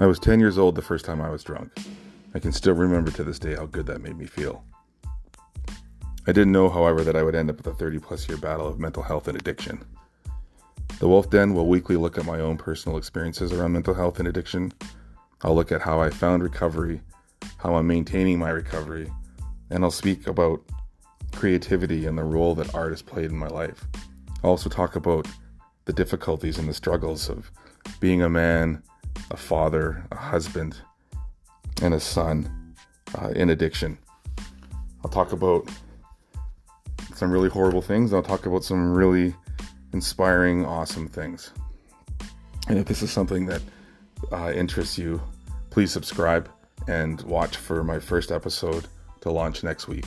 I was 10 years old the first time I was drunk. I can still remember to this day how good that made me feel. I didn't know, however, that I would end up with a 30 plus year battle of mental health and addiction. The Wolf Den will weekly look at my own personal experiences around mental health and addiction. I'll look at how I found recovery, how I'm maintaining my recovery, and I'll speak about creativity and the role that art has played in my life. I'll also talk about the difficulties and the struggles of being a man, a father, a husband, and a son uh, in addiction. I'll talk about some really horrible things. I'll talk about some really inspiring, awesome things. And if this is something that uh, interests you, please subscribe and watch for my first episode to launch next week.